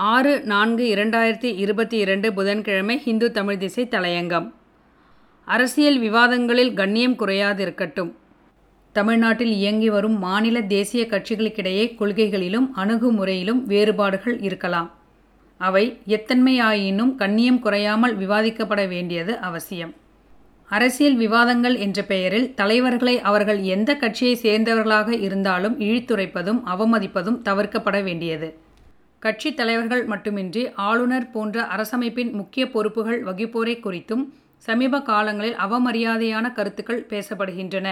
ஆறு நான்கு இரண்டாயிரத்தி இருபத்தி இரண்டு புதன்கிழமை ஹிந்து தமிழ் திசை தலையங்கம். அரசியல் விவாதங்களில் கண்ணியம் குறையாதிருக்கட்டும். தமிழ்நாட்டில் இயங்கி வரும் மாநில தேசிய கட்சிகளுக்கிடையே கொள்கைகளிலும் அணுகுமுறையிலும் வேறுபாடுகள் இருக்கலாம். அவை எத்தன்மையாயினும் கண்ணியம் குறையாமல் விவாதிக்கப்பட வேண்டியது அவசியம். அரசியல் விவாதங்கள் என்ற பெயரில் தலைவர்களை அவர்கள் எந்த கட்சியை சேர்ந்தவர்களாக இருந்தாலும் இழித்துரைப்பதும் அவமதிப்பதும் தவிர்க்கப்பட வேண்டியது. கட்சி தலைவர்கள் மட்டுமின்றி ஆளுநர் போன்ற அரசமைப்பின் முக்கிய பொறுப்புகள் வகிப்போரை குறித்தும் சமீப காலங்களில் அவமரியாதையான கருத்துக்கள் பேசப்படுகின்றன.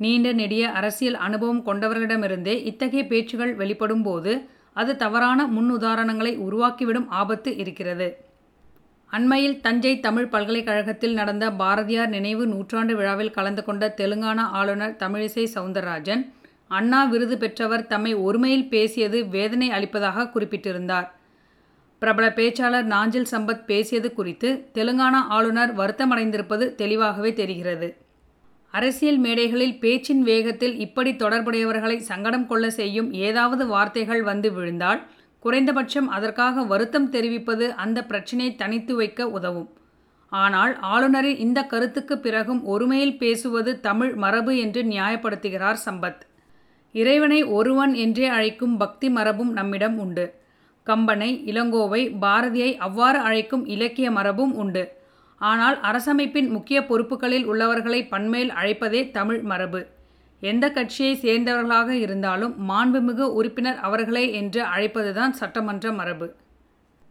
நீண்ட நெடிய அரசியல் அனுபவம் கொண்டவர்களிடமிருந்தே இத்தகைய பேச்சுகள் வெளிப்படும் போது அது தவறான முன்னுதாரணங்களை உருவாக்கிவிடும் ஆபத்து இருக்கிறது. அண்மையில் தஞ்சை தமிழ் பல்கலைக்கழகத்தில் நடந்த பாரதியார் நினைவு நூற்றாண்டு விழாவில் கலந்து கொண்ட தெலுங்கானா ஆளுநர் தமிழிசை சவுந்தரராஜன் அண்ணா விருது பெற்றவர் தம்மை ஒருமையில் பேசியது வேதனை அளிப்பதாக குறிப்பிட்டிருந்தார். பிரபல பேச்சாளர் நாஞ்சில் சம்பத் பேசியது குறித்து தெலுங்கானா ஆளுநர் வருத்தமடைந்திருப்பது தெளிவாகவே தெரிகிறது. அரசியல் மேடைகளில் பேச்சின் வேகத்தில் இப்படி தொடர்புடையவர்களை சங்கடம் கொள்ள செய்யும் ஏதாவது வார்த்தைகள் வந்து விழுந்தால் குறைந்தபட்சம் அதற்காக வருத்தம் தெரிவிப்பது அந்த பிரச்சினை தனித்து வைக்க உதவும். ஆனால் ஆளுநரின் இந்த கருத்துக்கு பிறகும் ஒருமையில் பேசுவது தமிழ் மரபு என்று நியாயப்படுத்துகிறார் சம்பத். இறைவனை ஒருவன் என்றே அழைக்கும் பக்தி மரபும் நம்மிடம் உண்டு. கம்பனை இளங்கோவை பாரதியை அவ்வாறு அழைக்கும் இலக்கிய மரபும் உண்டு. ஆனால் அரசமைப்பின் முக்கிய பொறுப்புகளில் உள்ளவர்களை பன்மேல் அழைப்பதே தமிழ் மரபு. எந்த கட்சியை சேர்ந்தவர்களாக இருந்தாலும் மாண்புமிகு உறுப்பினர் அவர்களே என்று அழைப்பதுதான் சட்டமன்ற மரபு.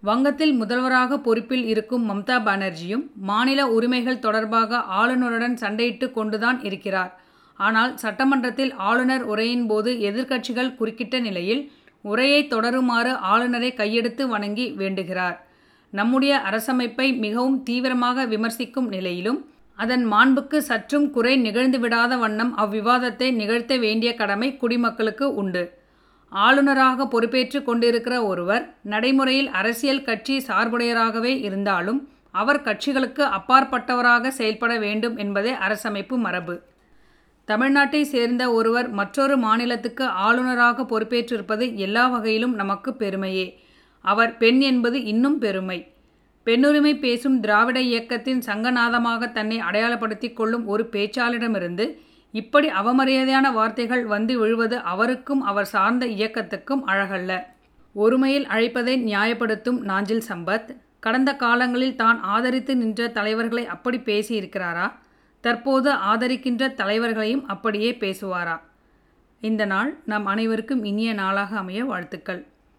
வங்கத்தில் முதல்வராக பொறுப்பில் இருக்கும் மம்தா பானர்ஜியும் மாநில உரிமைகள் தொடர்பாக ஆளுநருடன் சண்டையிட்டு கொண்டுதான் இருக்கிறார். ஆனால் சட்டமன்றத்தில் ஆளுநர் உரையின் போது எதிர்க்கட்சிகள் குறுக்கிட்ட நிலையில் உரையை தொடருமாறு ஆளுநரை கையெடுத்து வணங்கி வேண்டுகிறார். நம்முடைய அரசமைப்பை மிகவும் தீவிரமாக விமர்சிக்கும் நிலையிலும் அதன் மாண்புக்கு சற்றும் குறை நிகழ்ந்துவிடாத வண்ணம் அவ்விவாதத்தை நிகழ்த்த வேண்டிய கடமை குடிமக்களுக்கு உண்டு. ஆளுநராக பொறுப்பேற்று கொண்டிருக்கிற ஒருவர் நடைமுறையில் அரசியல் கட்சி சார்புடையராகவே இருந்தாலும் அவர் கட்சிகளுக்கு அப்பாற்பட்டவராக செயல்பட வேண்டும் என்பதே அரசமைப்பு மரபு. தமிழ்நாட்டை சேர்ந்த ஒருவர் மற்றொரு மாநிலத்துக்கு ஆளுநராக பொறுப்பேற்றிருப்பது எல்லா வகையிலும் நமக்கு பெருமையே. அவர் பெண் என்பது இன்னும் பெருமை. பெண்ணுரிமை பேசும் திராவிட இயக்கத்தின் சங்கநாதமாக தன்னை அடையாளப்படுத்தி கொள்ளும் ஒரு பேச்சாளரிடமிருந்து இப்படி அவமரியாதையான வார்த்தைகள் வந்து விழுவது அவருக்கும் அவர் சார்ந்த இயக்கத்துக்கும் அழகல்ல. ஒருமையில் அழைப்பதை நியாயப்படுத்தும் நாஞ்சில் சம்பத் கடந்த காலங்களில் தான் ஆதரித்து நின்ற தலைவர்களை அப்படி பேசியிருக்கிறாரா? தற்போது ஆதரிக்கின்ற தலைவர்களையும் அப்படியே பேசுவாரா? இந்த நாள் நம் அனைவருக்கும் இனிய நாளாக அமைய வாழ்த்துக்கள்.